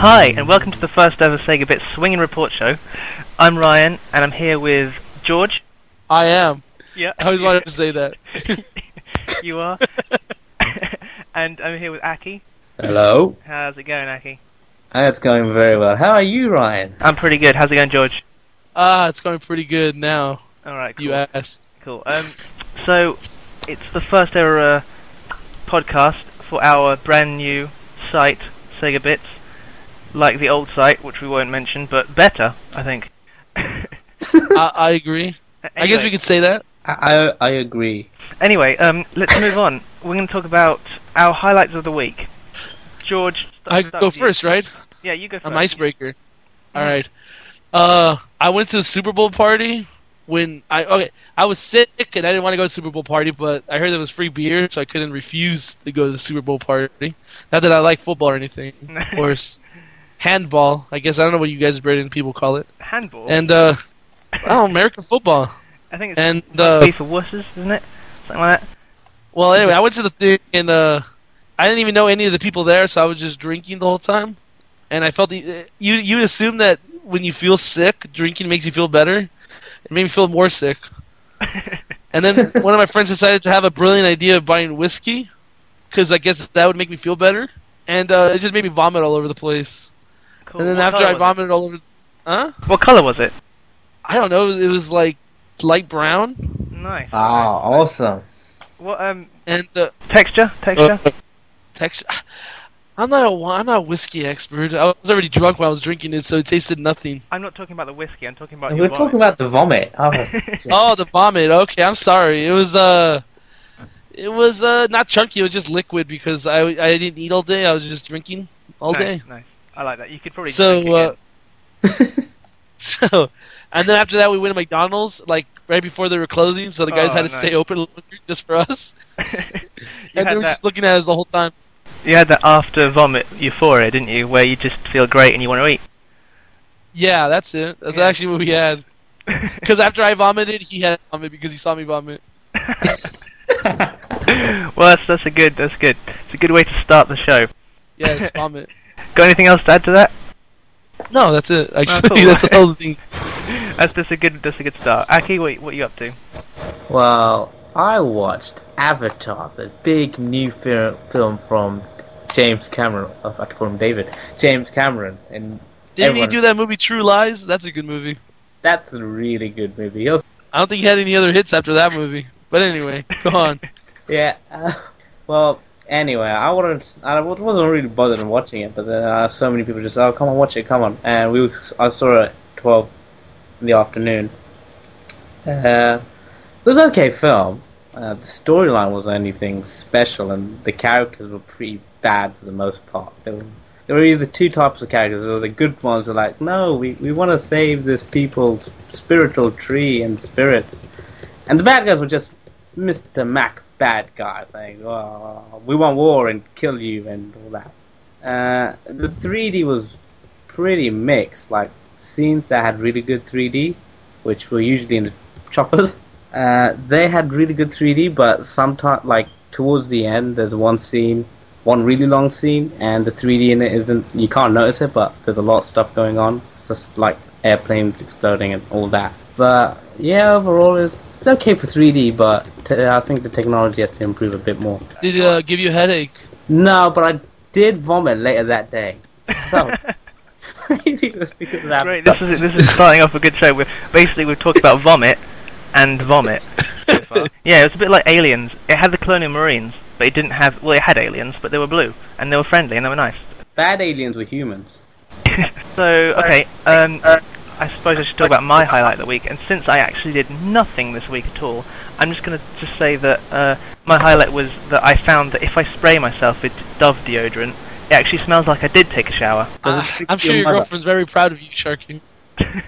Hi, and welcome to the first ever Sega Bit Swinging Report Show. I'm Ryan, and I'm here with George. I am. Yeah, I always wanted to say that. you are. and I'm here with Aki. Hello. How's it going, Aki? It's going very well. How are you, Ryan? I'm pretty good. How's it going, George? Ah, it's going pretty good now. All right, cool. You asked. Cool. Um, so it's the first ever uh, podcast for our brand new site, Sega Bits, like the old site, which we won't mention, but better, I think. I, I agree. I guess we could say that. I I, I agree. Anyway, um, let's move on. We're going to talk about our highlights of the week. George, st- I start go with you. first, right? Yeah, you go first. An icebreaker. All right. Uh, I went to the Super Bowl party when I okay. I was sick and I didn't want to go to the Super Bowl party, but I heard there was free beer, so I couldn't refuse to go to the Super Bowl party. Not that I like football or anything, or s- handball. I guess I don't know what you guys British people call it. Handball. And uh, oh, American football. I think it's And uh, for wusses, isn't it? Something like that. Well, anyway, I went to the thing and uh, I didn't even know any of the people there, so I was just drinking the whole time. And I felt the you you assume that when you feel sick, drinking makes you feel better. It made me feel more sick. And then one of my friends decided to have a brilliant idea of buying whiskey, because I guess that would make me feel better. And uh, it just made me vomit all over the place. Cool. And then What after I vomited all over, huh? What color was it? I don't know. It was like light brown Nice. Ah, awesome. What um and uh, texture? Texture? Uh, texture. I'm not a wi- I'm not a whiskey expert. I was already drunk while I was drinking it, so it tasted nothing. I'm not talking about the whiskey. I'm talking about. We're your talking vomit. about the vomit. Oh, Oh, the vomit. Okay, I'm sorry. It was uh, it was uh not chunky. It was just liquid because I I didn't eat all day. I was just drinking all nice, day. Nice. I like that. You could probably. So uh, so, and then after that we went to McDonald's like right before they were closing, so the guys Oh, had to nice. stay open just for us. and they were that, just looking at us the whole time. you had that after vomit euphoria, didn't you? Where you just feel great and you want to eat. Yeah, that's it. That's Yeah. actually what we had. Because after I vomited, he had vomit because he saw me vomit. well, that's that's a good that's good. It's a good way to start the show. Yeah, it's vomit. Got anything else to add to that? No, that's it. Actually, cool. that's all the thing. That's just a good that's a good start. Aki, what what you up to? well, I watched Avatar, the big new fil- film from James Cameron. Oh, I have to call him David. James Cameron, and Didn't everyone- he do that movie True Lies? That's a good movie. That's a really good movie. He also- I don't think he had any other hits after that movie. But anyway, go on. yeah. Uh, well, anyway, I wasn't. I wasn't really bothered in watching it, but then uh, so many people just, oh, come on, watch it, come on, and we. I saw it at twelve in the afternoon. Uh, it was an okay film. Uh, the storyline wasn't anything special, and the characters were pretty bad for the most part. There were, there were either two types of characters. There were the good ones who were like, no, we, we want to save this people's spiritual tree and spirits. And the bad guys were just Mr. Mac bad guys saying, oh, we want war and kill you and all that. Uh, the 3D was pretty mixed. Like, scenes that had really good 3D, which were usually in the choppers, uh, they had really good 3D, but sometimes, like, towards the end, there's one scene, one really long scene, and the 3D in it isn't, you can't notice it, but there's a lot of stuff going on. It's just like airplanes exploding and all that. But, yeah, overall, it's, it's okay for 3D, but t- I think the technology has to improve a bit more. Did it uh, give you a headache? No, but I did vomit later that day. So, maybe it was because of that. Great. This is this is starting off a good show. We're basically we've talked about vomit and vomit. so yeah, it was a bit like Aliens. It had the Colonial Marines, but it didn't have. Well, it had aliens, but they were blue and they were friendly and they were nice. Bad aliens were humans. So okay, um, I suppose I should talk about my highlight of the week. And since I actually did nothing this week at all, I'm just going to just say that uh, my highlight was that I found that if I spray myself with Dove deodorant, it actually smells like I did take a shower. Does it trick I'm sure your mother? girlfriend's very proud of you, Sharky.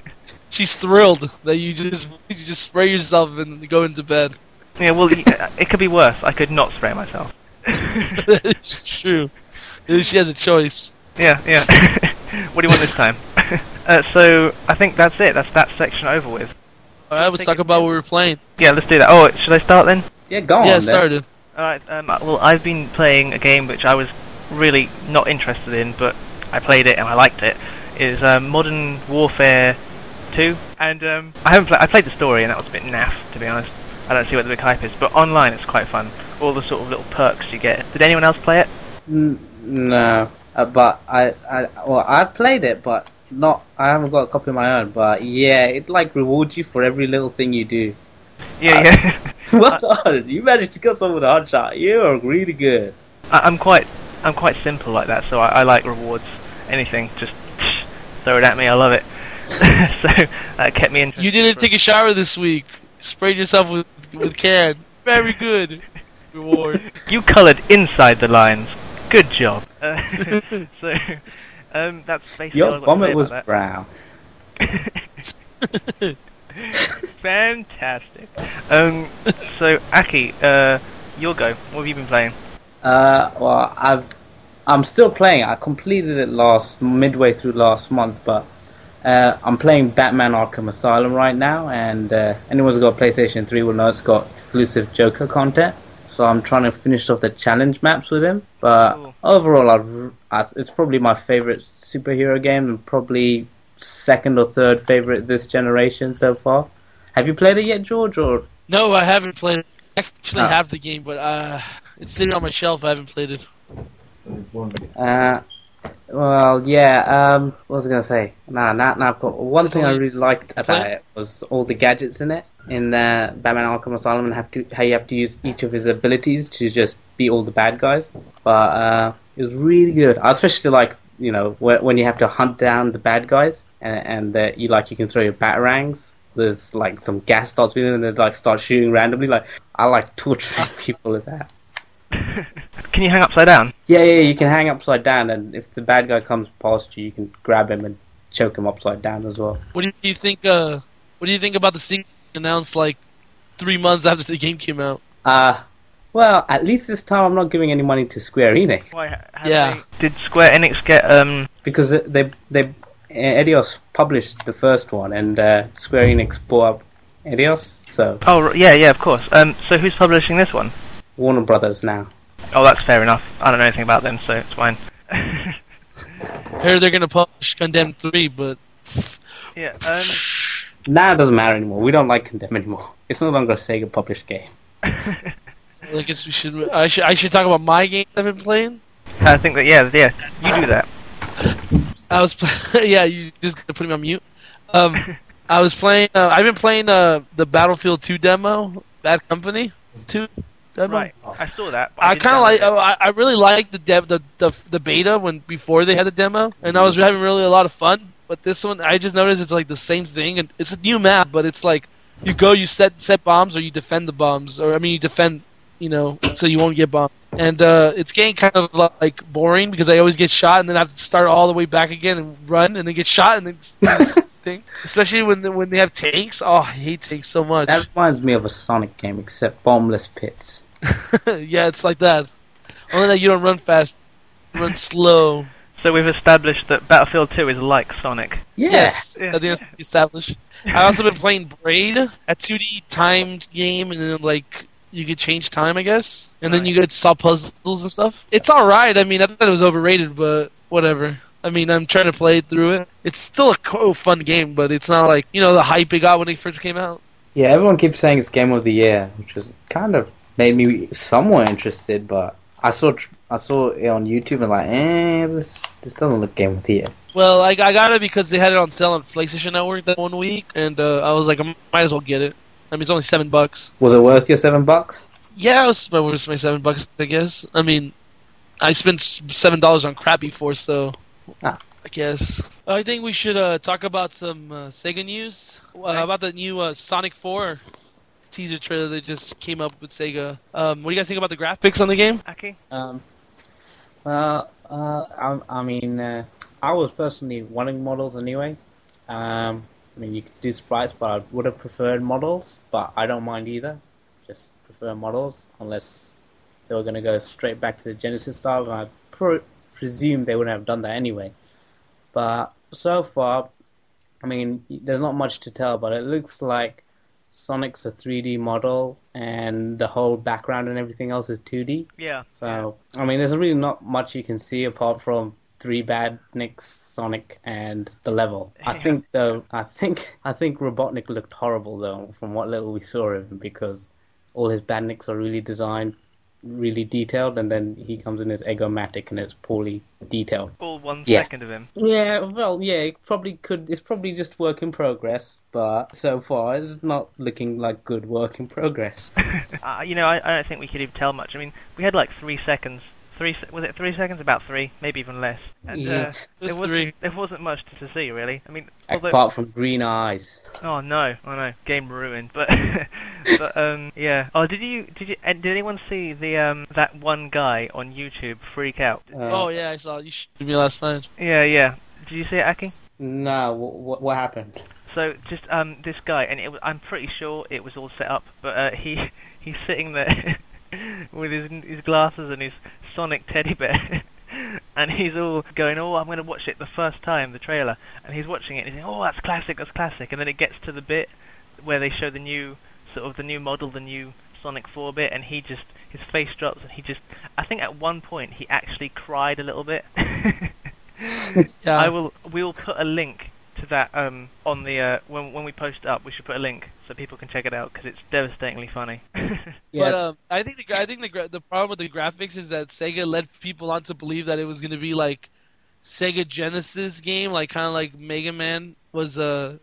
She's thrilled that you just you just spray yourself and go into bed. Yeah, well, uh, it could be worse. I could not spray myself. that is true. She has a choice. Yeah, yeah. what do you want this time? Uh, so I think that's it. That's that section over with. All right, let's talk about what we were playing. Yeah, let's do that. Oh, should I start then? Yeah, go on. yeah, then. started. Alright, um, well, I've been playing a game which I was really not interested in, but I played it and I liked it. it, is um, Modern Warfare 2. And um, I haven't pla- I played the story and that was a bit naff, to be honest. I don't see what the big hype is, but online it's quite fun. All the sort of little perks you get. Did anyone else play it? N- no, uh, but I, I, well, I played it, but not. I haven't got a copy of my own. But yeah, it like rewards you for every little thing you do. Yeah, yeah. well done! You managed to get someone with a hot shot. You are really good. I, I'm quite, I'm quite simple like that, so I, I like rewards. Anything, just throw it at me. I love it. so that kept me interested. You didn't take a shower this week. Sprayed yourself with with can. Very good. Reward. You coloured inside the lines. Good job. Uh, so um, that's basically Your I've got to vomit was brown. Fantastic. Um, so Aki, uh, your go. What have you been playing? Uh, well, I've, I'm still playing. I completed it last midway through last month, but uh, I'm playing Batman Arkham Asylum right now, and uh, anyone's got a PlayStation 3 will know it's got exclusive Joker content. So I'm trying to finish off the challenge maps with him. But Cool. overall, I've, I, it's probably my favorite superhero game, and probably second or third favorite this generation so far. Have you played it yet, George? Or No, I haven't played it. I actually Oh. have the game, but uh, it's sitting on my shelf. I haven't played it. Uh, well, yeah. Um, what was I gonna say? Nah, now, now I've got one thing I really liked about it was all the gadgets in it. In the Batman Arkham Asylum, and have to how you have to use each of his abilities to just beat all the bad guys. But uh, it was really good. I especially like you know when, you have to hunt down the bad guys, and, and uh, you like you can throw your batarangs. There's like some gas starts it, and they like start shooting randomly. Like I like torturing people with that. Can you hang upside down? Yeah, yeah, you can hang upside down, and if the bad guy comes past you, you can grab him and choke him upside down as well. What do you think? Uh, what do you think about the thing announced like three months after the game came out? Uh, well, at least this time I'm not giving any money to Square Enix Why? Yeah. they- Did Square Enix get um? because they they Eidos published the first one, and uh, Square Enix bought up Eidos, so Oh yeah, yeah, of course. Um, so who's publishing this one? Warner Brothers now. Oh, that's fair enough. I don't know anything about them, so it's fine. Heard they're gonna publish Condemned three, but yeah. Um. Now it doesn't matter anymore. We don't like Condemn anymore. It's no longer a Sega published game. I guess we should. I should. I should talk about my game I've been playing. I think that yeah, yeah, you do that. I was. Play- yeah, you just gonna put me on mute. Um, I was playing. Uh, I've been playing uh, the Battlefield 2 demo. Bad Company 2 demo. Right, I saw that. but I kind of like. oh, I, I really liked the, de- the the the beta when before they had the demo, and I was having really a lot of fun. But this one, I just noticed it's like the same thing, and it's a new map, but it's like you go, you set set bombs, or you defend the bombs, or I mean, you defend, you know, so you won't get bombed. And uh, it's getting kind of like boring because I always get shot, and then I have to start all the way back again and run, and then get shot, and then do thing. Especially when the, when they have tanks. Oh, I hate tanks so much. That reminds me of a Sonic game, except bombless pits. yeah, it's like that. Only that you don't run fast, run slow. So we've established that Battlefield 2 is like Sonic. Yeah. Yes, Yeah. I think that's established. I also been playing Braid, a 2D timed game, and then like you could change time, I guess, and then you could solve puzzles and stuff. It's all right. I mean, I thought it was overrated, but whatever. I mean, I'm trying to play through it. It's still a co- fun game, but it's not like you know the hype it got when it first came out. Yeah, everyone keeps saying it's game of the year, which was kind of made me somewhat interested. But I saw tr- I saw it on YouTube and like, eh, this this doesn't look game of the year. Well, I, I got it because they had it on sale on PlayStation Network that one week, and uh, I was like, I might as well get it. I mean, it's only seven bucks. Was it worth your seven bucks? Yeah, it was worth my seven bucks, I guess. I mean, I spent seven dollars on crap before, so Ah. I guess. I think we should uh, talk about some uh, Sega news. Uh, about the new uh, Sonic 4 teaser trailer that just came up with Sega. Um, what do you guys think about the graphics on the game? Okay. Um, well, uh, I, I mean, uh, I was personally wanting models anyway. Um, I mean, you could do sprites, but I would have preferred models. But I don't mind either. Just prefer models, unless they were going to go straight back to the Genesis style, and I pre- presume they wouldn't have done that anyway. But so far, I mean, there's not much to tell, but it looks like Sonic's a 3D model, and the whole background and everything else is 2D. Yeah. So, I mean, there's really not much you can see apart from three badniks, Sonic, and the level. I think though, I think I think Robotnik looked horrible though from what little we saw of him because all his badniks are really designed, really detailed, and then he comes in as Egomatic and it's poorly detailed. All one Yeah. second of him. Yeah, well, yeah, it probably could. It's probably just work in progress, but so far it's not looking like good work in progress. Uh, you know, I, I don't think we could even tell much. I mean, we had like three seconds. Three was it three seconds? About three, maybe even less. And Yeah. uh, It was there wasn't there wasn't much to, to see really. I mean, although Apart from green eyes. oh no, oh no, game ruined. But but um yeah. Oh, did you did you did anyone see the um that one guy on YouTube freak out? Uh, oh yeah, I saw you showed me last night. Yeah, yeah. Did you see it, Aki? No, what, what happened? So just um this guy, and it was, I'm pretty sure it was all set up, but uh, he he's sitting there with his his glasses and his Sonic teddy bear, and he's all going, "Oh, I'm going to watch it the first time, the trailer," and he's watching it, and he's saying, "Oh, that's classic, that's classic," and then it gets to the bit where they show the new sort of the new model, the new Sonic 4 bit, and he just his face drops, and he just I think at one point he actually cried a little bit. Yeah, I will. We will put a link to that um, on the uh, when when we post it up. We should put a link so people can check it out because it's devastatingly funny. Yeah, But um, I think the gra- I think the gra- the problem with the graphics is that Sega led people on to believe that it was going to be like Sega Genesis game, like kind of like Mega Man was a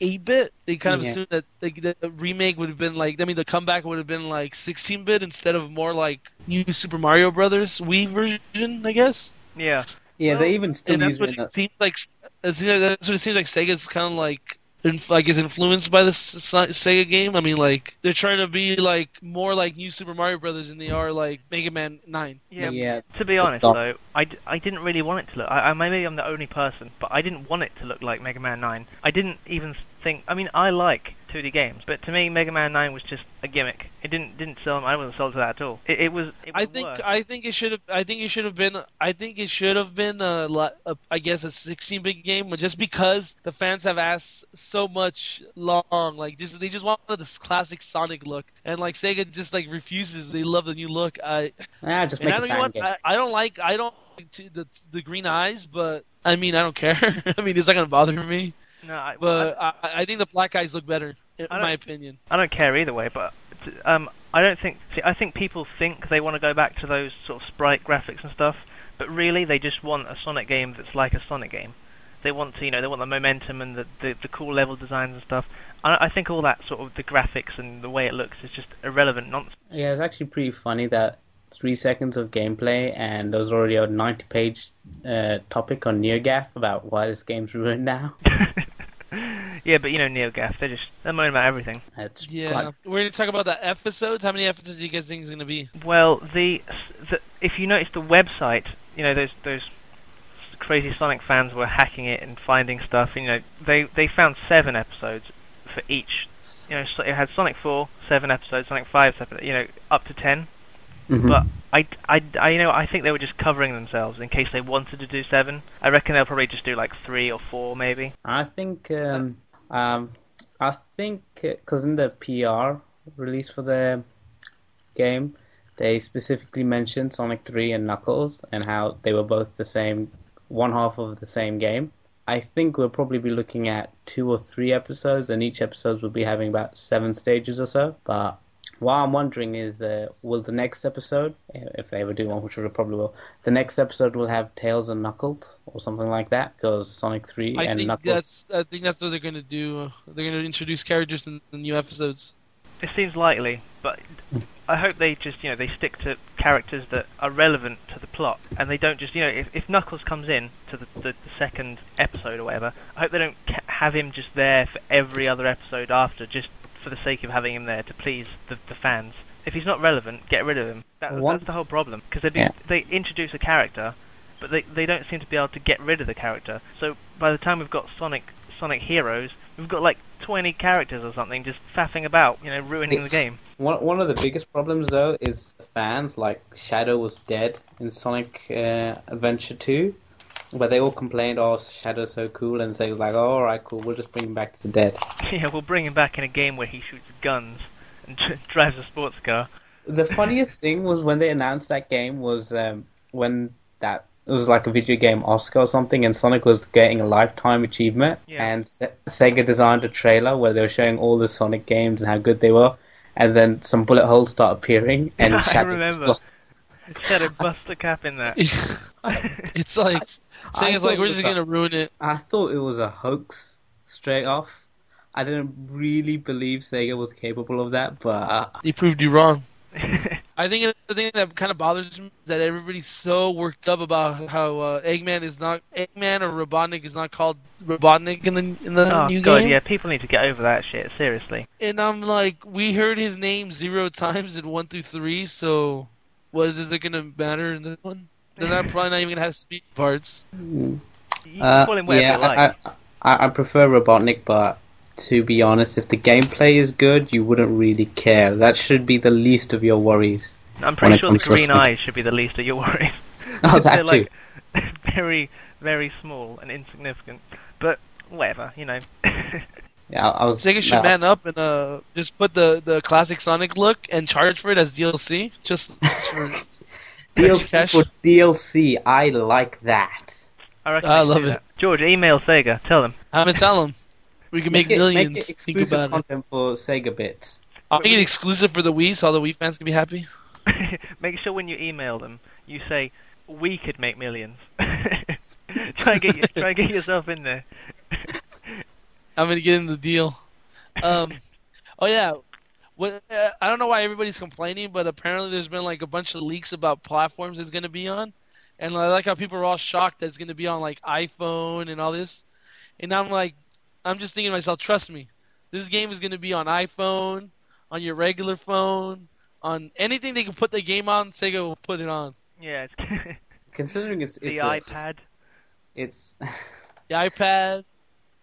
eight bit. They kind of Yeah. assumed that the, the remake would have been like I mean the comeback would have been like sixteen bit instead of more like New Super Mario Brothers Wii version, I guess. yeah, yeah, well, they even still and that's use what it. in it seems like. That's that's what it seems like. Sega's kind of like, like is influenced by this Sega game. I mean, like they're trying to be like more like New Super Mario Brothers than they are like Mega Man Nine. yeah. yeah, To be honest, Stop. though, I, d- I didn't really want it to look. I, I maybe I'm the only person, but I didn't want it to look like Mega Man 9. I didn't even think. I mean, I like 2D games, but to me, Mega Man 9 was just a gimmick. It didn't didn't sell. I wasn't sold to that at all. It, it was. It I think worse. I think it should have. I think it should have been. I think it should have been a, li- a I guess a 16 bit game, but just because the fans have asked so much long, like just they just wanted this classic Sonic look, and like Sega just like refuses. They love the new look. I ah, just make I a don't, you know fan what? game. I, I don't like I don't like to, the the green eyes, but I mean I don't care. I mean it's not gonna bother me. No, I, But I, I think the black eyes look better, in my opinion. I don't care either way, but um, I don't think. See, I think people think they want to go back to those sort of sprite graphics and stuff, but really they just want a Sonic game that's like a Sonic game. They want to, you know, they want the momentum and the the, the cool level designs and stuff. I, I think all that sort of the graphics and the way it looks is just irrelevant nonsense. Yeah, it's actually pretty funny that three seconds of gameplay and there was already a 90 page uh, topic on NeoGAF about why this game's ruined now. yeah, but you know, NeoGAF, they're just they're moaning about everything. It's Yeah, quite- we're gonna talk about the episodes. How many episodes do you guys think is gonna be? Well, the, the if you notice the website, you know those those crazy Sonic fans were hacking it and finding stuff. You know, they they found seven episodes for each. You know, so it had Sonic 4, seven episodes, Sonic 5, seven, you know, up to ten. Mhm. But I, I, I, you know, I think they were just covering themselves in case they wanted to do seven. I reckon they'll probably just do like three or four, maybe. I think um, um, I think because in the PR release for the game, they specifically mentioned Sonic 3 and Knuckles and how they were both the same, one half of the same game. I think we'll probably be looking at two or three episodes, and each episode will be having about seven stages or so. But what I'm wondering is, uh, will the next episode, if they ever do one, which they probably will, the next episode will have Tails and Knuckles or something like that? Because Sonic 3 I and think Knuckles. that's I think that's what they're gonna do. They're gonna introduce characters in the new episodes. It seems likely, but I hope they just, you know, they stick to characters that are relevant to the plot, and they don't just, you know, if, if Knuckles comes in to the, the, the second episode or whatever, I hope they don't ca- have him just there for every other episode after, just for the sake of having him there to please the, the fans. If he's not relevant, get rid of him. That, One- That's the whole problem, because they Yeah. they introduce a character, but they they don't seem to be able to get rid of the character. So by the time we've got Sonic Sonic Heroes, we've got like 20 characters or something just faffing about, you know, ruining the game. One one of the biggest problems though is the fans like Shadow was dead in Sonic uh, Adventure 2, where they all complained, "Oh, Shadow's so cool," and was like, "Oh, all right, cool, we'll just bring him back to the dead." Yeah, we'll bring him back in a game where he shoots guns and drives a sports car. The funniest thing was when they announced that game was um, when that it was like a video game Oscar or something, and Sonic was getting a lifetime achievement. Yeah. And Se- Sega designed a trailer where they were showing all the Sonic games and how good they were. And then some bullet holes start appearing, and Shadow just remember. lost. Shadow bust the cap in that. it's like I saying it's thought like we're it just was gonna ruin it. I thought it was a hoax straight off. I didn't really believe Sega was capable of that, but They proved you wrong. I think the thing that kind of bothers me is that everybody's so worked up about how uh, Eggman is not Eggman or Robotnik is not called Robotnik in the in the oh new god, game. yeah, people need to get over that shit. Seriously. And I'm like, we heard his name zero times in one through three, so what is it gonna matter in this one? They're not probably not even gonna have speed parts. You can uh, call him whatever yeah, like. I, I, I prefer Robotnik, but to be honest, if the gameplay is good, you wouldn't really care. That should be the least of your worries. I'm pretty sure the green eyes should be the least of your worries. Oh, that They're too. like very, very small and insignificant. But whatever, you know. Yeah, I, I was. Sega should no, man up and uh just put the, the classic Sonic look and charge for it as DLC. Just, just for DLC cash. for DLC. I like that. I, reckon I love it. that. George, email Sega. Tell them. I'm gonna tell them we can make, it, millions. Make it think exclusive about it. content for Sega bits. I'll make it exclusive for the Wii, so all the Wii fans can be happy. Make sure when you email them, you say we could make millions. try and get try and get yourself in there. I'm gonna get into the deal. Um, oh yeah, what, uh, I don't know why everybody's complaining, but apparently there's been like a bunch of leaks about platforms it's gonna be on, and I like how people are all shocked that it's gonna be on like iPhone and all this, and I'm like, I'm just thinking to myself, trust me, this game is gonna be on iPhone, on your regular phone, on anything they can put the game on, Sega will put it on. Yeah, it's Considering it's the it's a- iPad. it's The iPad,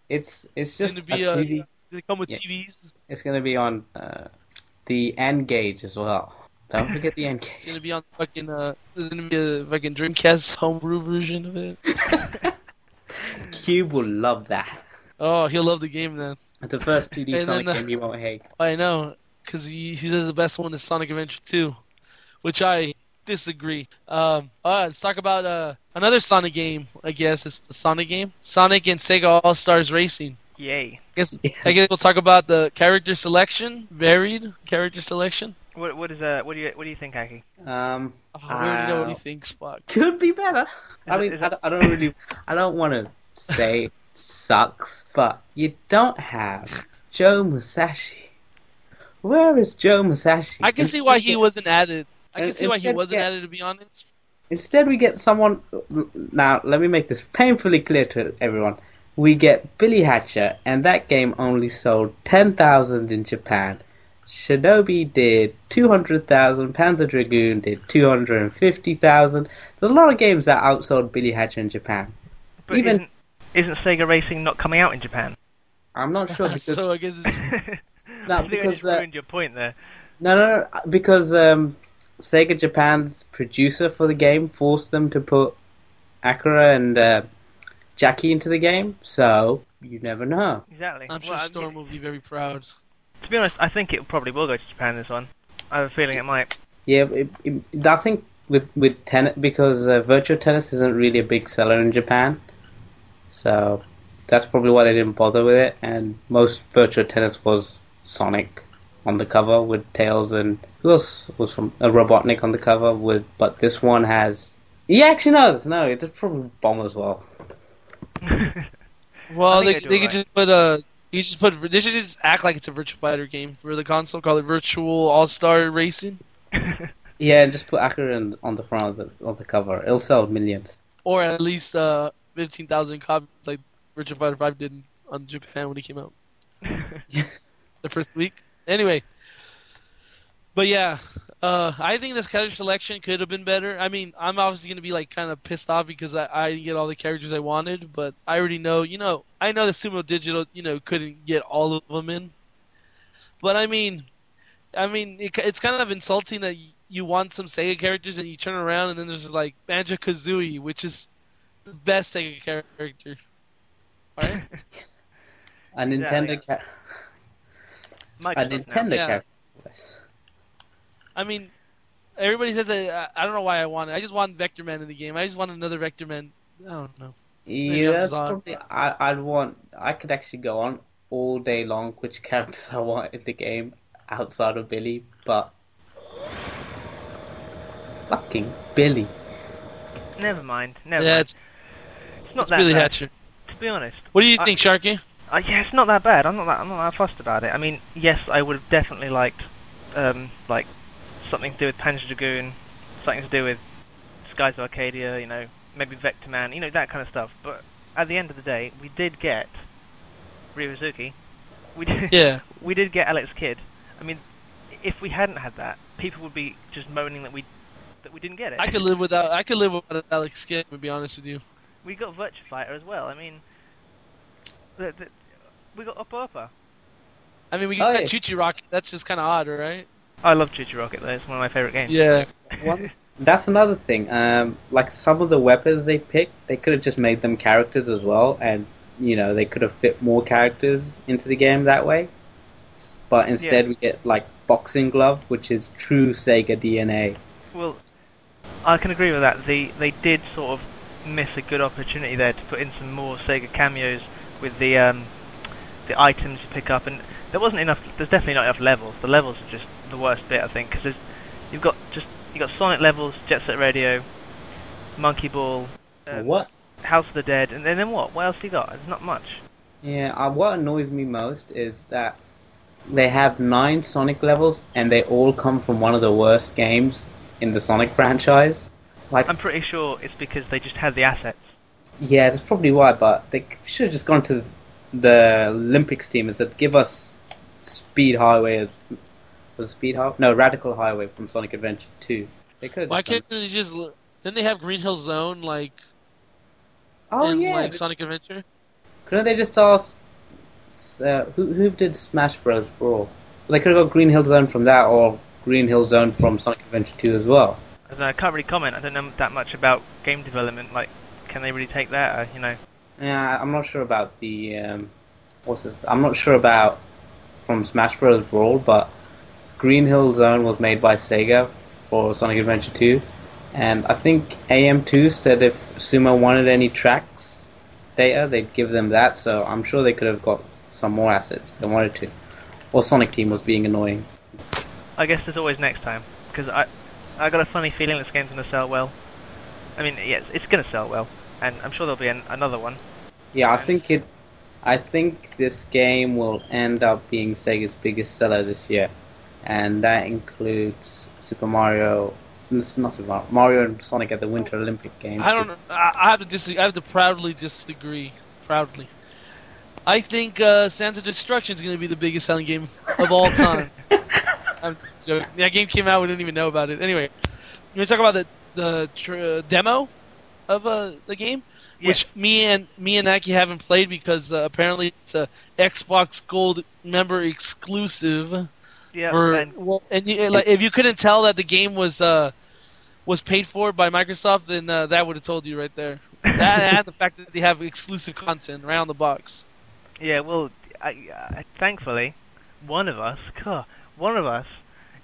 it's it's it's just gonna be a uh, 2D they come with Yeah. TVs. It's going to be on uh, the N-Gage as well. Don't forget the N-Gage. It's gonna be on fucking uh, there's gonna be a fucking Dreamcast homebrew version of it. Cube will love that. Oh, he'll love the game then. The first 2D And Sonic then, uh, game you won't hate. I know, because he, he says the best one is Sonic Adventure 2, which I disagree. Um, all right, let's talk about uh, another Sonic game. I guess it's the Sonic game, Sonic and Sega All Stars Racing. Yay. I guess I guess we'll talk about the character selection, varied character selection. What what is uh what do you what do you think, Aki? Um, Oh, we already know what he Wow. thinks, Spock. could be better. I mean, is I it- don't, I don't really, I don't want to say it sucks, but you don't have Joe Musashi. Where is Joe Musashi? I can see why he Instead- wasn't added. I can And- see why he instead wasn't get- added. To be honest, Instead, we get someone. Now, let me make this painfully clear to everyone. We get Billy Hatcher, and that game only sold 10,000 in Japan. Shinobi did 200,000, Panzer Dragoon did 250,000. There's a lot of games that outsold Billy Hatcher in Japan. But Even- isn't, isn't Sega Racing not coming out in Japan? I'm not sure because. so I guess it's No, I I because, just uh, ruined your point there. No, no, no, because um, Sega Japan's producer for the game forced them to put Akira and uh, Jackie into the game, so you never know. Exactly. I'm sure Well, I Storm mean, will be very proud. to be honest, I think it probably will go to Japan. This one. I have a feeling it might. Yeah, it, it, I think with with tennis because uh, Virtua Tennis isn't really a big seller in Japan, so that's probably why they didn't bother with it. And most Virtua Tennis was Sonic on the cover with Tails and who else was from uh, Robotnik on the cover with, but this one has. Yeah, actually no, no, it's probably Bomb as well. Well, they they do they could just put uh you just put they should just act like it's a Virtua Fighter game for the console. Call it Virtual All Star Racing, Yeah, and just put Akira on the front of the, of the cover. It'll sell millions. or at least uh fifteen thousand copies like Virtua Fighter Five did on Japan when it came out the first week. Anyway, but yeah, uh, I think this character selection could have been better. I mean, I'm obviously gonna be like kind of pissed off because I, I didn't get all the characters I wanted, but I already know, you know, I know the Sumo Digital, you know, couldn't get all of them in. But I mean, I mean, it, it's kind of insulting that y- you want some Sega characters and you turn around and then there's like Banjo Kazooie, which is the best Sega character. Right? A Nintendo ca- a Microsoft now. Nintendo Yeah. character. I mean, everybody says that. I I don't know why I want it. I just want Vectorman in the game. I just want another Vectorman. I don't know. Maybe Yeah, I'm that's bizarre. probably, I, I'd want. I could actually go on all day long which characters I want in the game outside of Billy, but fucking Billy. Never mind. Never yeah, mind. it's, It's not it's that Billy bad, Hatcher. to be honest. What do you I- think, Sharky? Uh, yeah, it's not that bad. I'm not that. I'm not that fussed about it. I mean, yes, I would have definitely liked, um, like something to do with Panzer Dragoon, something to do with Skies of Arcadia. You know, maybe Vectorman. You know, that kind of stuff. But at the end of the day, we did get Ryo Hazuki. We did. Yeah. we did get Alex Kidd. I mean, if we hadn't had that, people would be just moaning that we that we didn't get it. I could live without. I could live without Alex Kidd. To be honest with you. we got Virtua Fighter as well. I mean, the, the, we got Opa-Opa. I mean, we Oh, got yeah. ChuChu Rocket. That's just kind of odd, right? I love ChuChu Rocket though. It's one of my favorite games. Yeah. One, that's another thing. Um, like some of the weapons they picked, they could have just made them characters as well, and you know they could have fit more characters into the game that way. But instead, we get like boxing glove, which is true Sega DNA. Well, I can agree with that. The they did sort of miss a good opportunity there to put in some more Sega cameos with the um, the items you pick up, and there wasn't enough. There's definitely not enough levels. The levels are just the worst bit, I think, because you've got just you got Sonic levels, Jet Set Radio, Monkey Ball, um, what? House of the Dead, and then, then what? What else you got? There's not much. Yeah, uh, what annoys me most is that they have nine Sonic levels, and they all come from one of the worst games in the Sonic franchise. Like, I'm pretty sure it's because they just had the assets. Yeah, that's probably why, but they should have just gone to the Olympics team and said, give us Speed Highway. As- Was it Speed Highway? No, Radical Highway from Sonic Adventure 2. They could have Why just done- can't they just? Didn't they have Green Hill Zone like Oh, in yeah. like Sonic Adventure? Couldn't they just ask. Uh, who, who did Smash Bros. Brawl? They could have got Green Hill Zone from that, or Green Hill Zone from Sonic Adventure 2 as well. I, don't know, I can't really comment. I don't know that much about game development. Like, can they really take that? Uh, you know. Yeah, I'm not sure about the um, what's this? I'm not sure about from Smash Bros. Brawl, but Green Hill Zone was made by Sega for Sonic Adventure 2, and I think AM2 said if Sumo wanted any tracks data, they'd give them that. So I'm sure they could have got some more assets if they wanted to. Or Sonic Team was being annoying. I guess there's always next time because I I got a funny feeling this game's gonna sell well. I mean, yes, it's gonna sell well, and I'm sure there'll be an, another one. Yeah, I think it. I think this game will end up being Sega's biggest seller this year, and that includes Super Mario. It's not Super Mario, Mario and Sonic at the Winter Olympic Games. I don't. I, I have to disagree. I have to proudly disagree. Proudly. I think uh, Sands of Destruction is going to be the biggest selling game of all time. I'm. That game came out. We didn't even know about it. Anyway, you want to talk about the the tr- demo of uh, the game, Yeah. which me and me and Aki haven't played because uh, apparently it's a Xbox Gold member exclusive. Yeah, for and well, and you, like, if you couldn't tell that the game was uh, was paid for by Microsoft, then uh, that would have told you right there. That and the fact that they have exclusive content around the box. yeah, well, I, I, thankfully, one of us, God, one of us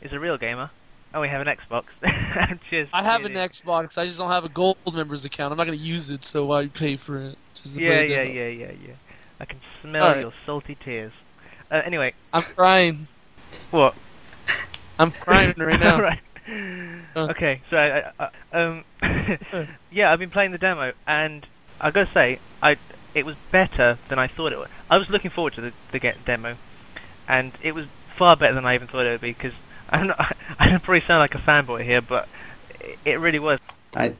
is a real gamer, and we have an Xbox. Just I have an. Xbox. I just don't have a Gold members account. I'm not going to use it, so why pay for it? Just to Yeah, yeah, yeah, yeah, yeah. I can smell Alright. your salty tears. Uh, anyway, I'm crying. What? I'm crying right now. right. Uh. Okay, so I, I, um, yeah, I've been playing the demo, and I gotta say, I it was better than I thought it would. I was looking forward to the, the get demo, and it was far better than I even thought it would be. Because I'm not, I probably sound like a fanboy here, but it, it really was. I,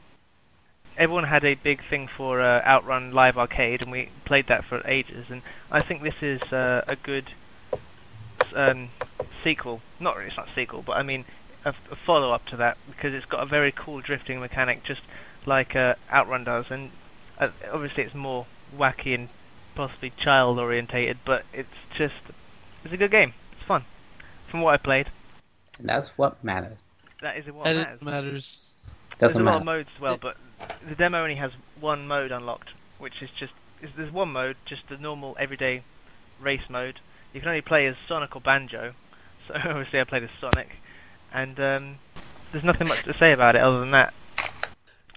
Everyone had a big thing for uh, Outrun Live Arcade, and we played that for ages. And I think this is uh, a good um, sequel. Not really, it's not a sequel, but I mean a, a follow up to that because it's got a very cool drifting mechanic, just like uh, Outrun does. And uh, obviously, it's more wacky and possibly child orientated, but it's just it's a good game. It's fun. From what I played, and that's what matters. that is what That matters. matters. There's Doesn't a lot of modes as well, but the demo only has one mode unlocked, which is just is, there's one mode, just the normal everyday race mode. You can only play as Sonic or Banjo, so obviously I played as Sonic, and um, there's nothing much to say about it other than that.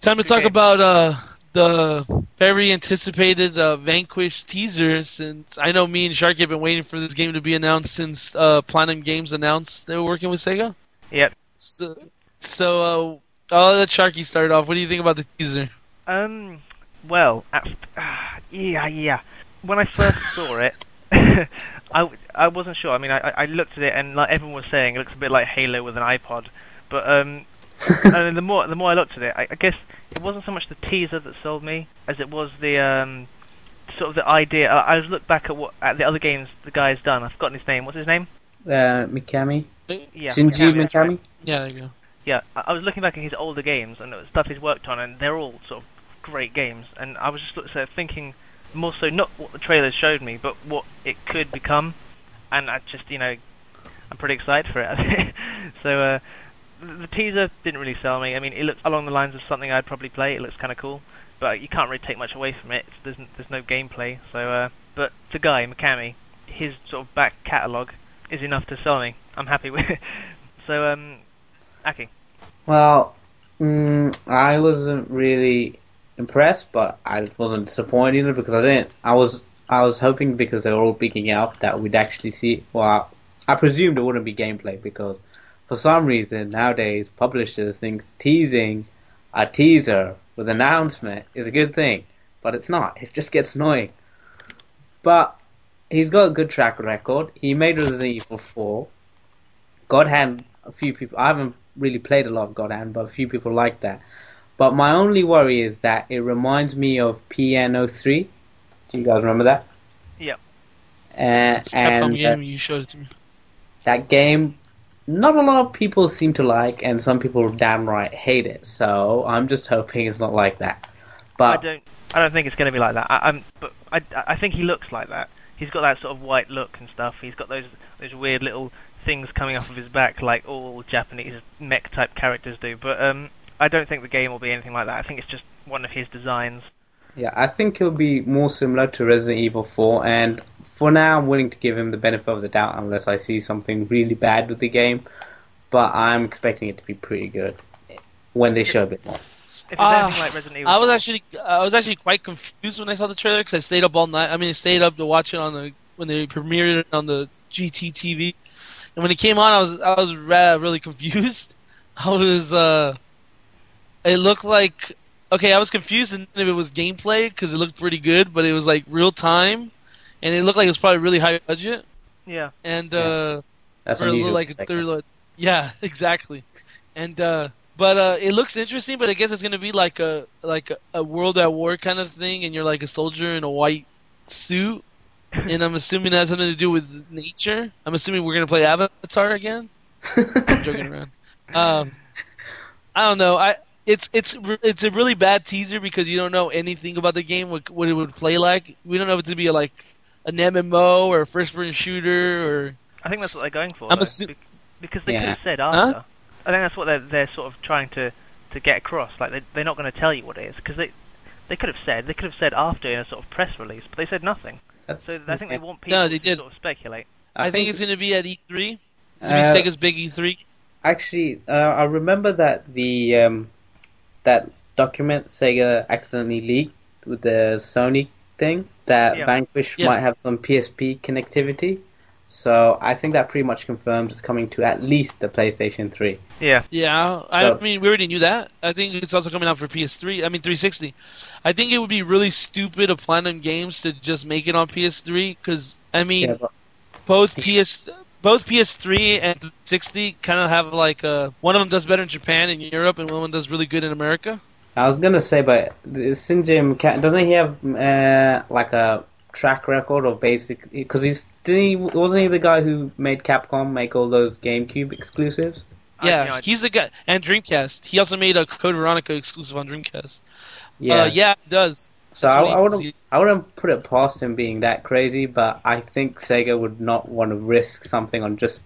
Time to talk Okay. about uh, the very anticipated uh, Vanquish teaser. Since I know me and Shark have been waiting for this game to be announced since uh, Platinum Games announced they were working with Sega. Yep. So, so uh, I'll let Sharky start off. What do you think about the teaser? Um, well, at, ah, yeah, yeah. When I first saw it, I, w- I wasn't sure. I mean, I, I- I looked at it and like everyone was saying, it looks a bit like Halo with an iPod. But um, and the more the more I looked at it, I, I guess it wasn't so much the teaser that sold me as it was the um, sort of the idea. I, I was looked back at what at the other games the guy's done. I've forgotten his name. What's his name? Uh, Mikami? Yeah, Shinji Mikami, that's right. Yeah, there you go. Yeah, I I was looking back at his older games and stuff he's worked on, and they're all sort of great games. And I was just sort of thinking more so not what the trailers showed me, but what it could become. And I just, you know, I'm pretty excited for it. So uh, the, teaser didn't really sell me. I mean, it looks along the lines of something I'd probably play. It looks kind of cool, but you can't really take much away from it. There's n- there's no gameplay. So, uh, but the guy Mikami, his sort of back catalogue is enough to sell me. I'm happy with it. So, um, Aki. Well, mm, I wasn't really impressed, but I wasn't disappointed either because I didn't. I was I was hoping because they were all picking up that we'd actually see. Well, I presumed it wouldn't be gameplay because for some reason nowadays publishers think teasing a teaser with announcement is a good thing, but it's not. It just gets annoying. But he's got a good track record. He made Resident Evil 4. God Hand, a few people. I haven't really played a lot of God Hand, but a few people like that. But my only worry is that it reminds me of PNO3. Do you guys remember that? Yeah. Uh, It's Capcom and uh. You showed it to me. that game, not a lot of people seem to like, and some people downright hate it. So I'm just hoping it's not like that. But I don't. I don't think it's going to be like that. I, I'm, but I, I think he looks like that. He's got that sort of white look and stuff. He's got those those weird little things coming off of his back, like all Japanese mech type characters do. But um, I don't think the game will be anything like that. I think it's just one of his designs. Yeah, I think he'll be more similar to Resident Evil 4, and for now, I'm willing to give him the benefit of the doubt unless I see something really bad with the game. But I'm expecting it to be pretty good when they show a bit more. If it's Ah, like Evil, I was actually I was actually quite confused when I saw the trailer because I stayed up all night. I mean, I stayed up to watch it on the when they premiered it on the GT TV, and when it came on, I was I was ra- really confused. I was uh, it looked like okay, I was confused and if it was gameplay because it looked pretty good, but it was like real time, and it looked like it was probably really high budget, yeah. and uh, That's or unusual. like for Sega. like, yeah, exactly. And uh but uh it looks interesting, but I guess it's gonna be like a like a, a world at war kind of thing, and you're like a soldier in a white suit. and I'm assuming that has something to do with nature. I'm assuming we're gonna play Avatar again. I'm joking around. Um, I don't know. I it's it's it's a really bad teaser because you don't know anything about the game, what, what it would play like. We don't know if it's gonna be like an MMO or a first-person shooter or I think that's what they're going for. I'm though, assu- because they Yeah. could have said after. I think that's what they're they're sort of trying to to get across. Like they they're not going to tell you what it is because they they could have said they could have said after in a sort of press release, but they said nothing. That's- So I think they want people No, they to did. sort of speculate. I, think, it's going to be at E3. It's going to Uh, be Sega's big E E3. Actually, uh, I remember that the um, that document Sega accidentally leaked with the Sony thing that Yeah. Vanquish Yes. might have some PSP connectivity. So I think that pretty much confirms it's coming to at least the PlayStation 3. Yeah, Yeah, I So- mean, we already knew that. I think it's also coming out for PS3. I mean, 360. I think it would be really stupid of Platinum Games to just make it on PS3 because I mean, Yeah, but both PS both PS3 and 360 kind of have like uh one of them does better in Japan and Europe, and one of them does really good in America. I was gonna say, but the- Shinji Mikami, doesn't he have uh, like a track record of basic? Because he's didn't he, wasn't he the guy who made Capcom make all those GameCube exclusives? I- Yeah, you know, I- he's the guy, and Dreamcast. He also made a Code Veronica exclusive on Dreamcast. Yeah, uh, yeah, it does. So I, I wouldn't, I wouldn't put it past him being that crazy, but I think Sega would not want to risk something on just.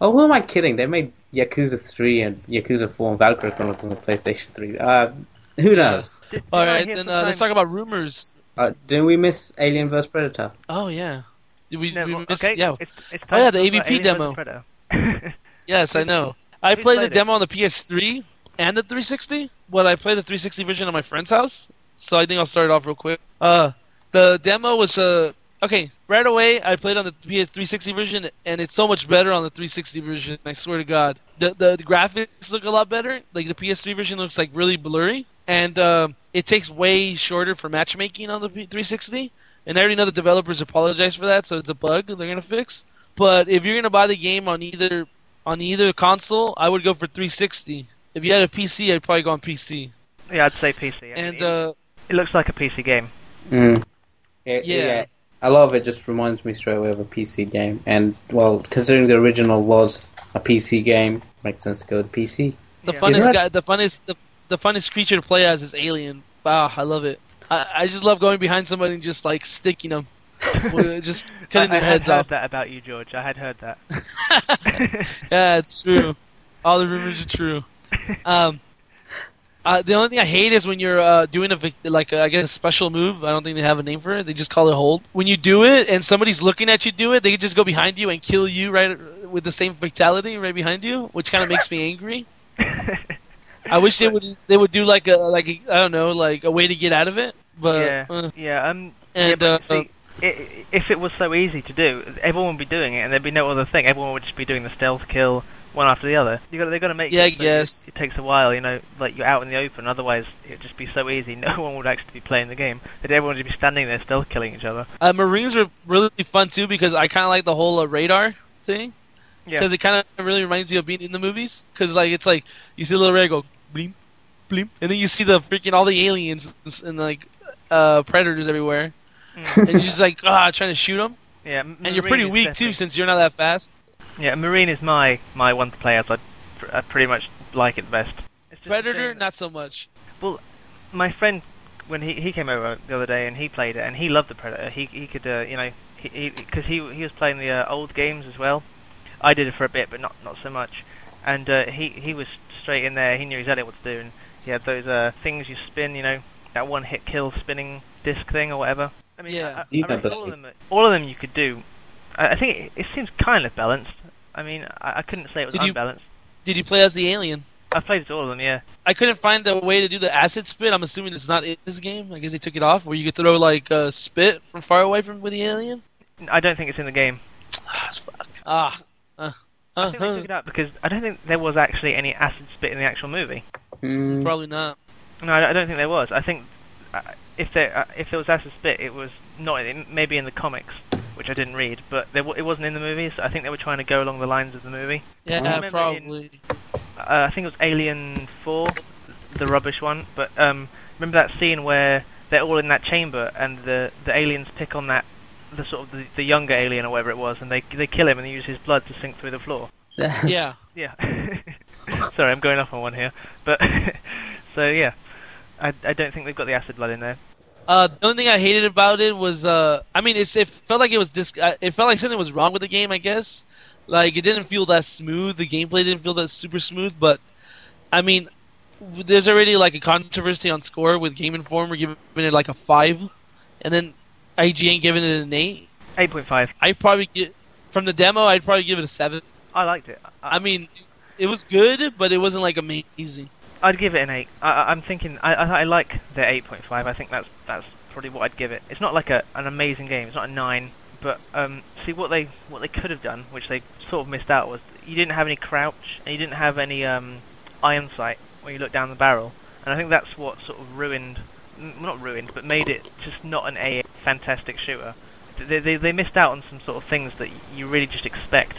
Oh, who am I kidding? They made Yakuza 3 and Yakuza 4 and Valkyrie Chronicles on PlayStation 3. Uh, who knows? Did- All didn't I right, hear then uh, let's talk about rumors. Uh, didn't we miss Alien vs Predator? Oh yeah, did we? No, we well, miss, okay, yeah. it's, it's Oh, yeah, the AVP demo. Yes, I know. I Who's played the it? demo on the PS3 and the 360, but I played the 360 version at my friend's house. So I think I'll start it off real quick. Uh, the demo was uh okay. Right away, I played on the PS 360 version, and it's so much better on the 360 version. I swear to God, the the, the graphics look a lot better. Like the PS3 version looks like really blurry, and uh, it takes way shorter for matchmaking on the P- 360. And I already know the developers apologize for that, so it's a bug they're gonna fix. But if you're gonna buy the game on either on either console, I would go for 360. If you had a PC, I'd probably go on PC. Yeah, I'd say PC. I And uh, it looks like a PC game. Mm. Yeah, Yeah. yeah. A lot of it just reminds me straight away of a PC game. And, well, considering the original was a PC game, makes sense to go with PC. the Yeah. funnest guy, the funnest, the, the funnest creature to play as is Alien. Wow, I love it. I, I just love going behind somebody and just like sticking them, just cutting I, their I heads had heard off. that about you, George. I had heard that. yeah, it's true. All the rumors are true. Um, uh, the only thing I hate is when you're uh, doing a like uh, I guess a special move. I don't think they have a name for it. They just call it hold. When you do it and somebody's looking at you do it, they just go behind you and kill you right with the same fatality right behind you, which kind of makes me angry. I wish they would they would do like a like a, I don't know like a way to get out of it. But yeah, uh, yeah. Um, and yeah, uh, see, i if it was so easy to do, everyone would be doing it, and there'd be no other thing. Everyone would just be doing the stealth kill one after the other. You got they've got to make Yeah, it so guess. it, it takes a while. You know, like you're out in the open. Otherwise, it'd just be so easy. No one would actually be playing the game. That everyone would be standing there still killing each other. uh, Marines were really fun too because I kind of like the whole uh, radar thing. Yeah. because it kind of really reminds you of being in the movies. Because like it's like you see a little red go bleep, bleep, and then you see the freaking all the aliens and, and like uh, predators everywhere, Mm. and you're just like ah trying to shoot them, yeah, and you're pretty weak too since you're not that fast. Yeah, Marine is my my one to play as. I, pr- I pretty much like it the best. It's just Predator, thing- not so much. Well, my friend when he he came over the other day and he played it and he loved the Predator. He he could uh, you know he because he, he was playing the uh, old games as well. I did it for a bit, but not not so much. And uh, he he was straight in there. He knew exactly what to do, and he had those uh, things you spin. You know that one hit kill spinning disc thing or whatever. I mean, Yeah. I, I, I all of them all of them you could do. I, I think it, it seems kind of balanced. I mean, I, I couldn't say it was Did you- unbalanced. Did you play as the alien? I played all of them, yeah. I couldn't find a way to do the acid spit. I'm assuming it's not in this game. I guess they took it off, where you could throw like uh, spit from far away from with the alien. I don't think it's in the game. Ah, fuck. Ah. Uh, I think they uh-huh. took it out because I don't think there was actually any acid spit in the actual movie. Mm. Probably not. No, I I don't think there was. I think uh, if there uh, if there was acid spit, it was not in, maybe in the comics, which I didn't read, but there, it wasn't in the movie. So I think they were trying to go along the lines of the movie. Yeah, remember in- probably. Uh, I think it was Alien Four, the rubbish one. But um, remember that scene where they're all in that chamber and the the aliens pick on that the sort of the, the younger alien or whatever it was, and they they kill him and they use his blood to sink through the floor. Yeah. Yeah. Sorry, I'm going off on one here, but so yeah, I I don't think they've got the acid blood in there. Uh, the only thing I hated about it was, uh, I mean, it's, it felt like it was dis- uh, it felt like something was wrong with the game. I guess, like it didn't feel that smooth. The gameplay didn't feel that super smooth. But, I mean, there's already like a controversy on score with Game Informer giving it like a five, and then IGN giving it an eight. Eight point five. I probably get from the demo. I'd probably give it a seven. I liked it. I, I mean, it was good, but it wasn't like amazing. I'd give it an eight. I, I'm thinking I, I I like the eight point five. I think that's that's probably what I'd give it. It's not like a an amazing game. It's not a nine. But um, see what they what they could have done, which they sort of missed out, was you didn't have any crouch and you didn't have any um, iron sight when you look down the barrel, and I think that's what sort of ruined, not ruined, but made it just not an A fantastic shooter. They, they they missed out on some sort of things that you really just expect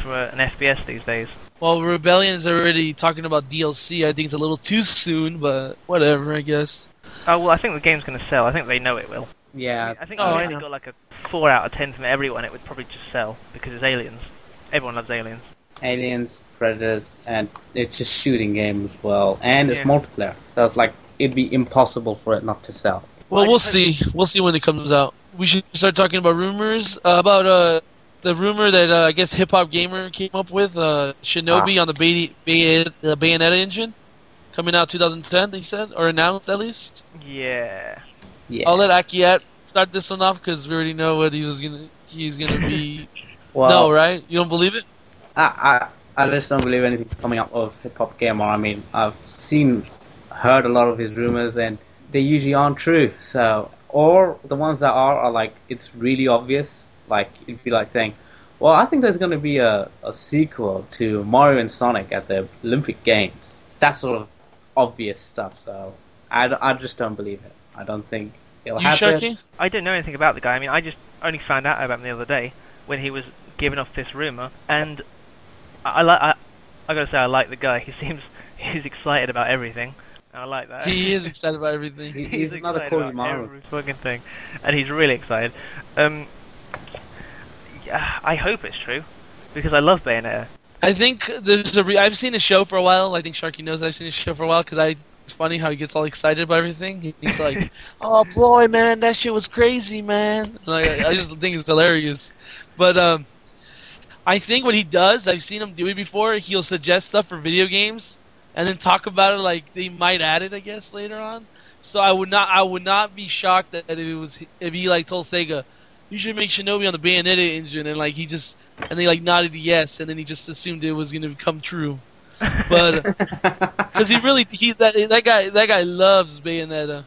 from a, an FPS these days. Well, Rebellion is already talking about DLC. I think it's a little too soon, but whatever, I guess. Oh well, I think the game's going to sell. I think they know it will. Yeah, I think Oh, if I it know. got like a four out of ten from everyone, it would probably just sell because it's aliens. Everyone loves aliens. aliens, predators, and it's a shooting game as well, and it's Yeah. multiplayer. So it's like it'd be impossible for it not to sell. Well, Well, we'll see. We'll see when it comes out. We should start talking about rumors uh, about uh, the rumor that uh, I guess Hip Hop Gamer came up with uh, Shinobi on the Bay- Bay- the Bayonetta engine coming out 2010. They said or announced at least. Yeah. Yeah. I'll let Akiat start this one off because we already know what he was gonna. He's gonna be. well, no, right? You don't believe it? I, I I just don't believe anything coming up of Hip Hop Gamer. I mean, I've seen, heard a lot of his rumors, and they usually aren't true. So, or the ones that are are like it's really obvious. Like it'd be like saying, "Well, I think there's going to be a, a sequel to Mario and Sonic at the Olympic Games." That sort of obvious stuff. So, I, I just don't believe it. I don't think it'll You happen. Sharky? I don't know anything about the guy. I mean, I just only found out about him the other day when he was giving off this rumor, and I, I like. I, I gotta say, I like the guy. He seems he's excited about everything. I like that. He is excited about everything. He- he's another excited Cody about Maru. every fucking thing, and he's really excited. Um, yeah, I hope it's true because I love Bayonetta. I think there's a. Re- I've seen his show for a while. I think Sharky knows I've seen his show for a while because I. It's funny how he gets all excited about everything. He's like, "Oh boy, man, that shit was crazy, man!" Like, I I just think it's hilarious. But um, I think what he does, I've seen him do it before. He'll suggest stuff for video games and then talk about it like they might add it, I guess, later on. So I would not, I would not be shocked that if it was if he like told Sega, "You should make Shinobi on the Bayonetta engine," and like he just and they like nodded yes, and then he just assumed it was going to come true. But because he really he that that guy that guy loves Bayonetta,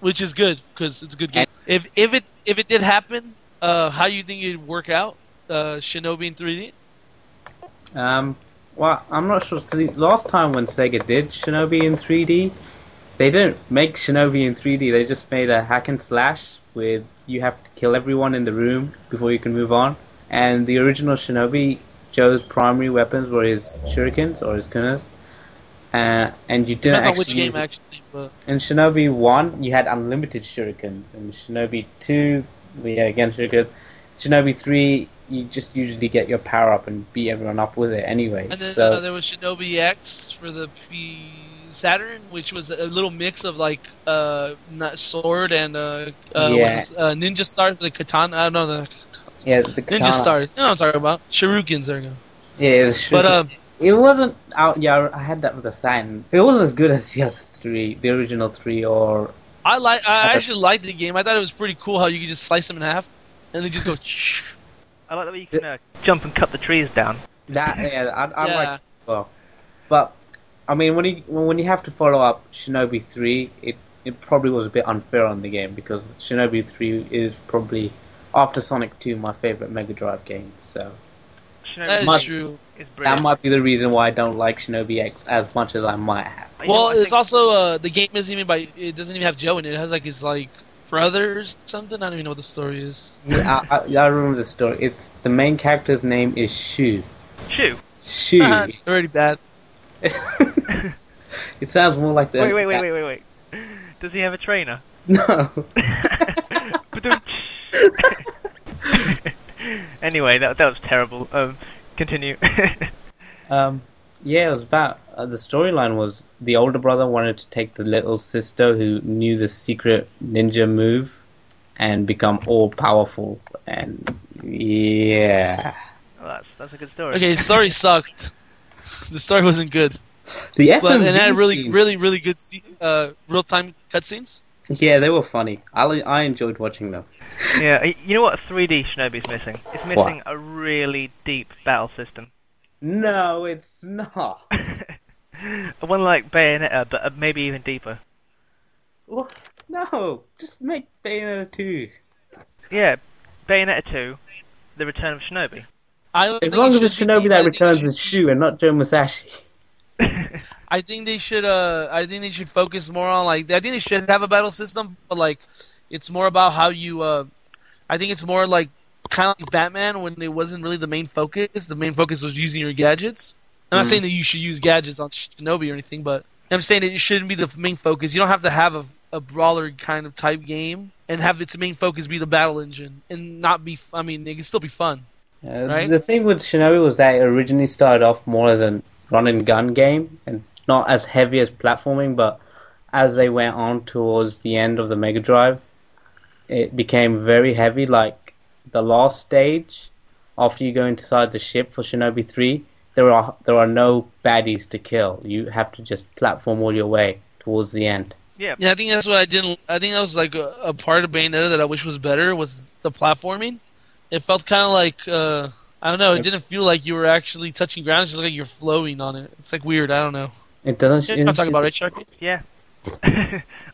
which is good because it's a good game. If if it if it did happen, uh, how do you think it'd work out? Uh, Shinobi in 3D. Um, well, I'm not sure. See, last time when Sega did Shinobi in 3D, they didn't make Shinobi in 3D. They just made a hack and slash with you have to kill everyone in the room before you can move on. And the original Shinobi, Joe's primary weapons were his shurikens or his kunas. Uh, and you didn't Depends on which game actually, but In Shinobi 1, you had unlimited shurikens. In Shinobi 2, well, yeah, again, shurikens. Shinobi 3, you just usually get your power up and beat everyone up with it anyway. and then so, uh, there was Shinobi X for the P Saturn, which was a little mix of like uh not sword and uh, uh, Yeah. what's this, uh ninja stars, the katana. I don't know the yeah, the ninja stars. You know what I'm talking about? Shurikens. There you go. Yeah, it was But shuriken. um, it wasn't out. Yeah, I had that with the sign. It wasn't as good as the other three, the original three, or I like. I actually liked the game. I thought it was pretty cool how you could just slice them in half and they just go. I like the way you can uh, jump and cut the trees down. that. Yeah, I, I Yeah. like well, but I mean, when you when you have to follow up Shinobi three, it it probably was a bit unfair on the game because Shinobi three is probably after Sonic two my favorite Mega Drive game. So Shinobi That is Must- true. that might be the reason why I don't like Shinobi X as much as I might have. Well, what it's also uh, the game isn't even by. It doesn't even have Joe in it. It has like his like brothers or something. I don't even know what the story is. Yeah, I, I, I remember the story. It's the main character's name is Shu. Shoo. Shu. It's already bad. it sounds more like the Wait, wait, wait, wait, wait, wait. Does he have a trainer? No. anyway, that that was terrible. Um, continue. Um, yeah, it was about uh, the storyline was the older brother wanted to take the little sister who knew the secret ninja move and become all powerful. And yeah, well, that's that's a good story. Okay, story sucked. The story wasn't good, the FMV but and it had really, scenes- really, really good se- uh, real time cutscenes. yeah, they were funny. I li- I enjoyed watching them. Yeah, you know what 3D Shinobi's missing? It's missing a really deep battle system. No, it's not. One like Bayonetta, but uh, maybe even deeper. What? No, just make Bayonetta two. Yeah, Bayonetta 2, The Return of Shinobi. I don't As think long as it's Shinobi that I think it returns should- is Shu and not Joe Musashi. I think they should. Uh, I think they should focus more on like. I think they should have a battle system, but like, it's more about how you. Uh, I think it's more like kind of like Batman when it wasn't really the main focus. The main focus was using your gadgets. I'm not Mm. saying that you should use gadgets on Shinobi or anything, but I'm saying it shouldn't be the main focus. You don't have to have a, a brawler kind of type game and have its main focus be the battle engine and not be. I mean, it can still be fun. Uh, Right? The thing with Shinobi was that it originally started off more as a run and gun game and not as heavy as platforming, but as they went on towards the end of the Mega Drive, it became very heavy. Like the last stage, after you go inside the ship for Shinobi 3, there are there are no baddies to kill. You have to just platform all your way towards the end. Yeah, Yeah, I think that's what I didn't. I think that was like a, a part of Bayonetta that I wish was better was the platforming. It felt kind of like uh, I don't know. It didn't feel like you were actually touching ground. It's just like you're flowing on it. It's like weird. I don't know. It doesn't. You know what I'm talking about, it, Sharky? Yeah.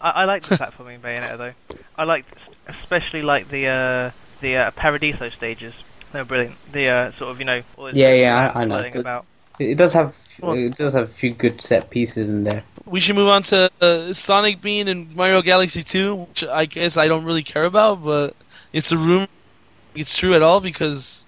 I, I like the platforming Bayonetta though. I like, especially like the uh, the uh, Paradiso stages. They're brilliant. The uh, sort of you know. All Yeah, yeah, I- I know. floating About. It does have. Well- It does have a few good set pieces in there. We should move on to uh, Sonic Bean and Mario Galaxy 2, which I guess I don't really care about, but it's a rumor. It's true at all because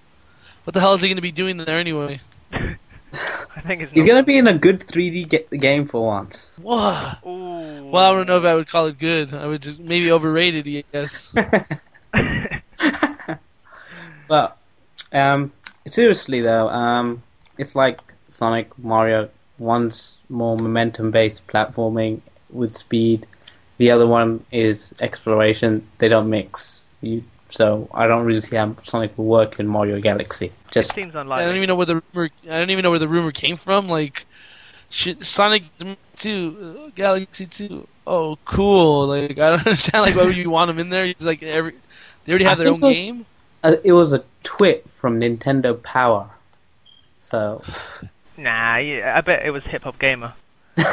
what the hell is he going to be doing there anyway? I think it's. He's not- gonna be in a good 3D ge- game for once. What? Ooh. Well, I don't know if I would call it good. I would just, maybe overrated, yes. But um, seriously though, um, it's like Sonic Mario. One's more momentum-based platforming with speed. The other one is exploration. They don't mix. You, so I don't really see how Sonic will work in Mario Galaxy. it Just seems I don't even know where the rumor. I don't even know where the rumor came from. Like, shit, Sonic Two, uh, Galaxy Two. Oh, cool! Like, I don't understand. Like, why would you want them in there? It's like every. They already have I their think own those- game. uh, it was a twit from Nintendo Power. So Nah, yeah, I bet it was Hip Hop Gamer. Hip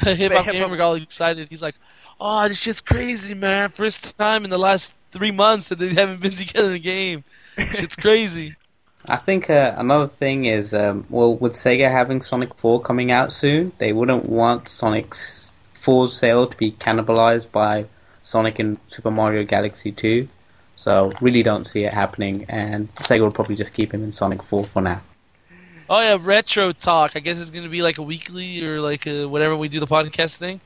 Hop Hip-Hop- Gamer got all excited. He's like, "Oh, this shit's crazy, man! First time in the last three months that they haven't been together in a game. It's crazy." I think uh, another thing is, um, well, with Sega having Sonic 4 coming out soon, they wouldn't want Sonic 4's sale to be cannibalized by Sonic in Super Mario Galaxy 2. So, really don't see it happening, and Sega will probably just keep him in Sonic 4 for now. Oh yeah, retro talk. I guess it's gonna be like a weekly or like a, whatever we do the podcast thing.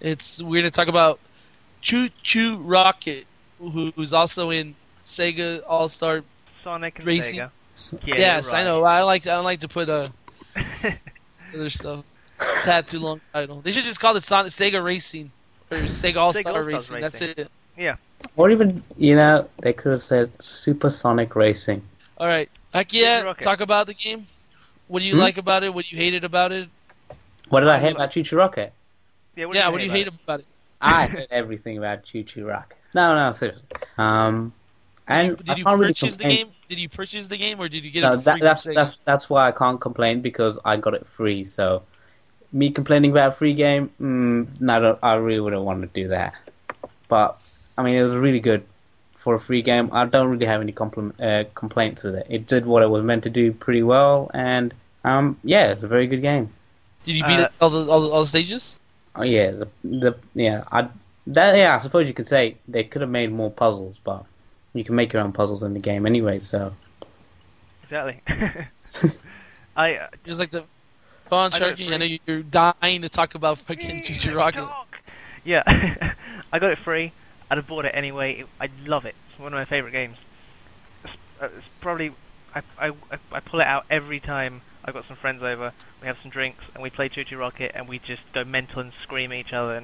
It's we're gonna talk about Choo Choo Rocket, who, who's also in Sega All Star. Sonic and Racing. Sega. So- Get it yes, I know. I like I don't like to put uh, other stuff. Tad too long title. They should just call it Sonic Sega Racing or Sega All Star All-Stars Racing. That's it. Yeah. Or even, you know, they could have said Supersonic Racing. All right, Choo Akia, talk about the game. What do you Hmm? like about it? What do you hated about it? What did I hate about ChuChu Rocket? Yeah, yeah, what do you hate about it? I hate everything about Choo Choo Rock. No, no, seriously. Um, and Did I you can't really purchase the game? Did you purchase the game or did you get No, it for that, that's that's that's why I can't complain because I got it free. So, me complaining about a free game, mm, no, I, don't, I really wouldn't want to do that. But I mean, it was really good for a free game. I don't really have any compl- uh, complaints with it. It did what it was meant to do pretty well, and um, yeah, it's a very good game. Did you beat Uh, all the all the, all the stages? Oh yeah, the the yeah, I that yeah, I suppose you could say they could have made more puzzles, but you can make your own puzzles in the game anyway. So. Exactly. I. uh, Just like the Go on, I Sharky. I know you're dying to talk about fucking ChuChu Rocket. Yeah, I got it free. I'd have bought it anyway. It, I love it. It's one of my favorite games. It's, uh, it's probably I, I I pull it out every time I've got some friends over. We have some drinks and we play ChuChu Rocket and we just go mental and scream at each other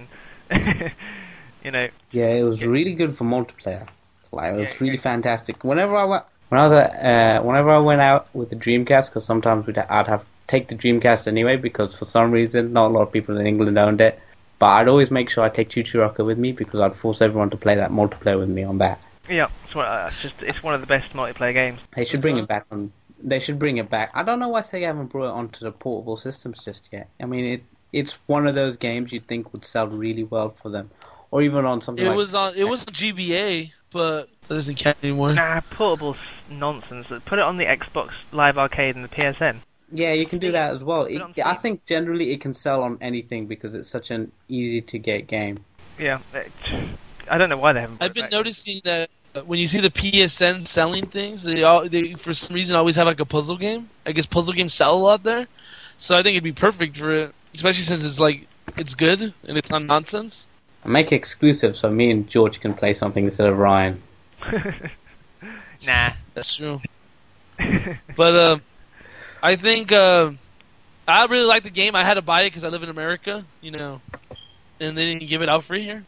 and you know Yeah, it was really good for multiplayer. Like it was Yeah, really yeah. fantastic. Whenever I went, when I was at, uh, whenever I went out with the Dreamcast, because sometimes we'd, I'd have take the Dreamcast anyway, because for some reason not a lot of people in England owned it. But I'd always make sure I take ChuChu Rocket with me because I'd force everyone to play that multiplayer with me on that. yeah. It's, one, uh, it's just it's one of the best multiplayer games. They should bring it back on. They should bring it back. I don't know why Sega haven't brought it onto the portable systems just yet. I mean, it it's one of those games you'd think would sell really well for them, or even on something It like was on. It was on GBA, but that doesn't count anymore. Nah, portable nonsense. Put it on the Xbox Live Arcade and the PSN. Yeah, you can do that as well. It, I think generally it can sell on anything because it's such an easy to get game. Yeah, I don't know why they haven't. I've it been back. noticing that when you see the PSN selling things, they all they for some reason always have like a puzzle game. I guess puzzle games sell a lot there, so I think it'd be perfect for it, especially since it's like it's good and it's not nonsense. Make it exclusive so me and George can play something instead of Ryan. nah. That's true. But uh, I think uh, I really like the game. I had to buy it because I live in America, you know, and they didn't give it out free here,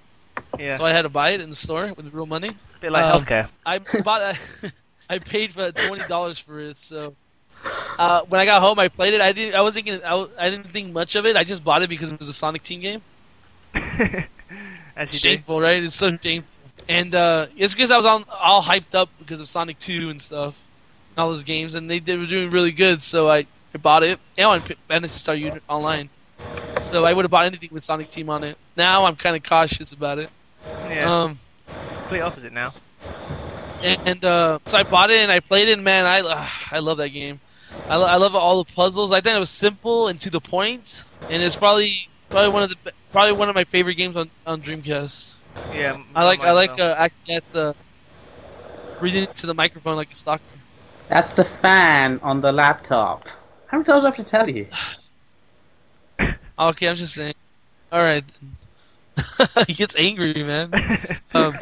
Yeah, so I had to buy it in the store with real money. a bit like um, healthcare. I bought. I paid for twenty dollars for it. So uh, when I got home, I played it. I didn't. I wasn't. Gonna, I, I didn't think much of it. I just bought it because it was a Sonic Team game. As you do. Shameful, right? It's so shameful. And uh, it's because I was on, all hyped up because of Sonic Two and stuff. And all those games, and they, they were doing really good. So I, I bought it. And on Phantasy Star Unit Online. So I would have bought anything with Sonic Team on it. Now I'm kind of cautious about it. Yeah, Um, complete opposite now. and uh, so I bought it and I played it. And man, I uh, I love that game. I, lo- I love all the puzzles. I think it was simple and to the point, and it's probably probably one of the probably one of my favorite games on, on Dreamcast. Yeah, I like I like uh, act- that's uh, breathing into the microphone like a stalker. That's the fan on the laptop. How many times do I have to tell you? Okay, I'm just saying. All right. he gets angry, man. Um,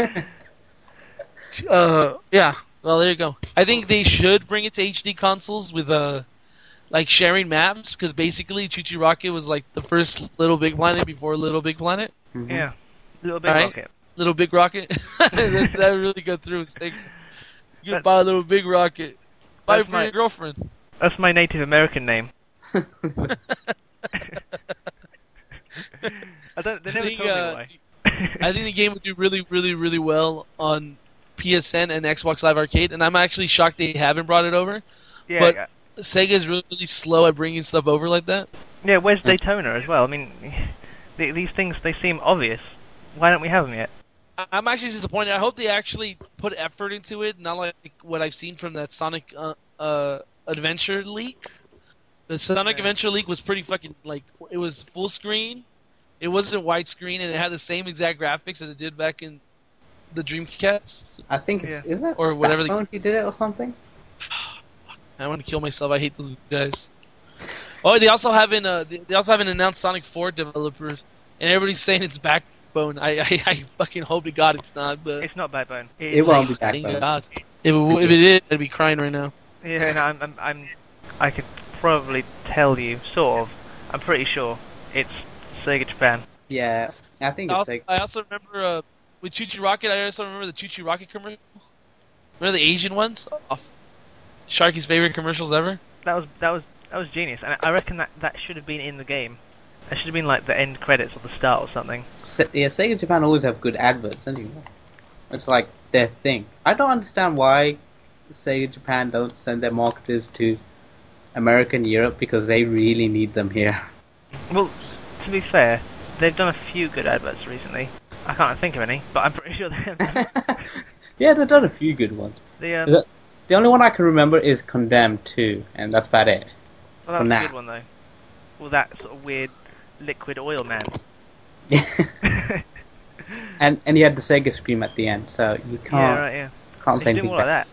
uh, yeah. Well, there you go. I think they should bring it to HD consoles with uh, like sharing maps because basically ChuChu Rocket was like the first Little Big Planet before Little Big Planet. Mhm. yeah, little Big Alright. rocket. Little Big Rocket. that, that really got through. Sick. You That- buy a Little Big Rocket. Buy it That's for my- your girlfriend. That's my Native American name. I don't. They I think, told me uh, why. I think the game would do really, really, really well on PSN and Xbox Live Arcade, and I'm actually shocked they haven't brought it over. yeah, but- yeah. Sega's really, really slow at bringing stuff over like that. yeah. Where's Daytona as well? I mean, th- these things they seem obvious. Why don't we have them yet? I'm actually disappointed. I hope they actually put effort into it, not like what I've seen from that Sonic uh, uh, Adventure leak. The Sonic Yeah. Adventure leak was pretty fucking like it was full screen. It wasn't widescreen, and it had the same exact graphics as it did back in the Dreamcast. I think it's, is it Or whatever the- Backbone who did it or something. I want to kill myself. I hate those guys. Oh, they also haven't. Uh, they they also haven't announced Sonic 4 developers, and everybody's saying it's Backbone. I, I, I fucking hope to God it's not, but It's not Backbone. It, It won't be thank Backbone. God. If it, if it is, I'd be crying right now. Yeah, no, I'm, I'm, I'm. I could probably tell you, sort of. I'm pretty sure it's Sega Japan. Yeah, I think I it's also, like I also remember uh, with ChuChu Rocket. I also remember the ChuChu Rocket commercial. Remember the Asian ones? Off Sharky's favorite commercials ever. That was that was that was genius, and I reckon that that should have been in the game. That should have been like the end credits or the start or something. Se- yeah, Sega Japan always have good adverts, don't you? It's like their thing. I don't understand why Sega Japan don't send their marketers to America and Europe because they really need them here. Well, to be fair, they've done a few good adverts recently. I can't think of any, but I'm pretty sure they have. yeah, they've done a few good ones. The um, it- The only one I can remember is Condemned 2, and that's about it. well, that for a now. good one though. Well, that sort of weird liquid oil man. and and he had the Sega Scream at the end, so you can't yeah, right, yeah. can't They say anything more like that.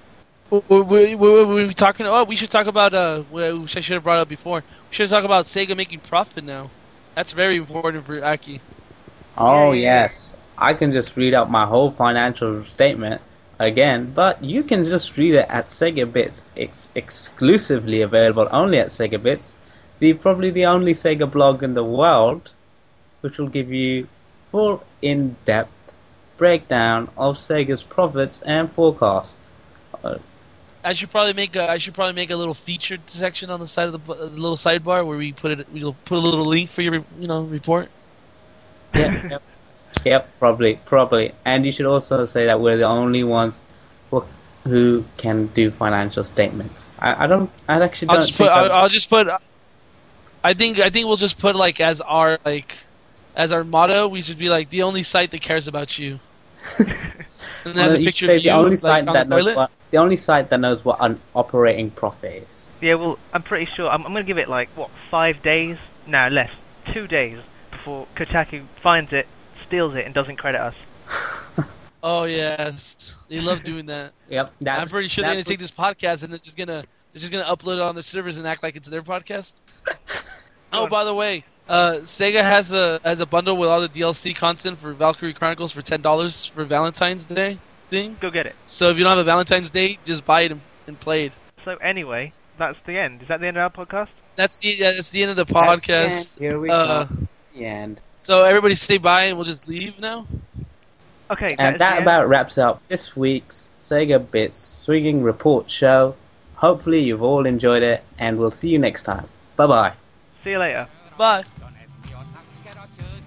We, we, talking. Oh, we should talk about. Uh, which I should have brought up before. We should talk about Sega making profit now. That's very important for Aki. Oh Yeah, yeah, yes, I can just read out my whole financial statement again, but you can just read it at Sega Bits. It's exclusively available only at Sega Bits, the probably the only Sega blog in the world, which will give you full in-depth breakdown of Sega's profits and forecasts. I should probably make a. I should probably make a little featured section on the side of the, the little sidebar where we put it. We'll put a little link for your, you know, report. Yeah, yep. yep, probably, probably. And you should also say that we're the only ones who, who can do financial statements. I, I don't. I actually I'll don't. just put. I'll, I'll just put. I think. I think we'll just put like as our like, as our motto. We should be like the only site that cares about you. and Well, uh, a picture of say you the only like, site on that the knows what the only site that knows what an operating profit is. Yeah, well, I'm pretty sure. I'm, I'm going to give it like what five days? No, less. Two days before Kotaku finds it, steals it, and doesn't credit us. Oh yes, they love doing that. Yep, that's, I'm pretty sure they're gonna take this podcast and they're just gonna they're just gonna upload it on their servers and act like it's their podcast. oh, by the way, uh, Sega has a has a bundle with all the DLC content for Valkyria Chronicles for ten dollars for Valentine's Day thing. Go get it. So if you don't have a Valentine's Day, just buy it and, and play it. So anyway, that's the end. Is that the end of our podcast? That's the yeah, that's the end of the That's the podcast. end. Here we Uh, go. The end. So everybody stay by and we'll just leave now. Okay, And is that the end. about wraps up this week's Sega Bits Swinging Report show. Hopefully you've all enjoyed it, and we'll see you next time. Bye bye. See you later. Bye.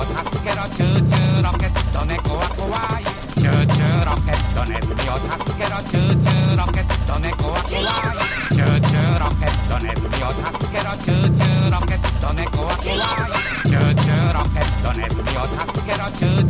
を助けろチューチューロケット猫は怖いチューチューロケットネズミを助けろチューチューロケット猫は怖いチューチューロケットネズミを助けろチューチューロケット猫は怖いチューチューロケットネズミを助けろチューチュー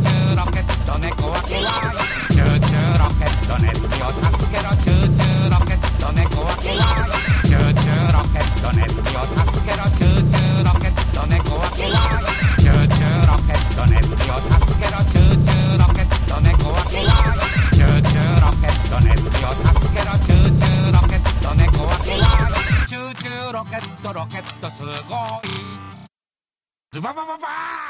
going. Ba, ba, ba.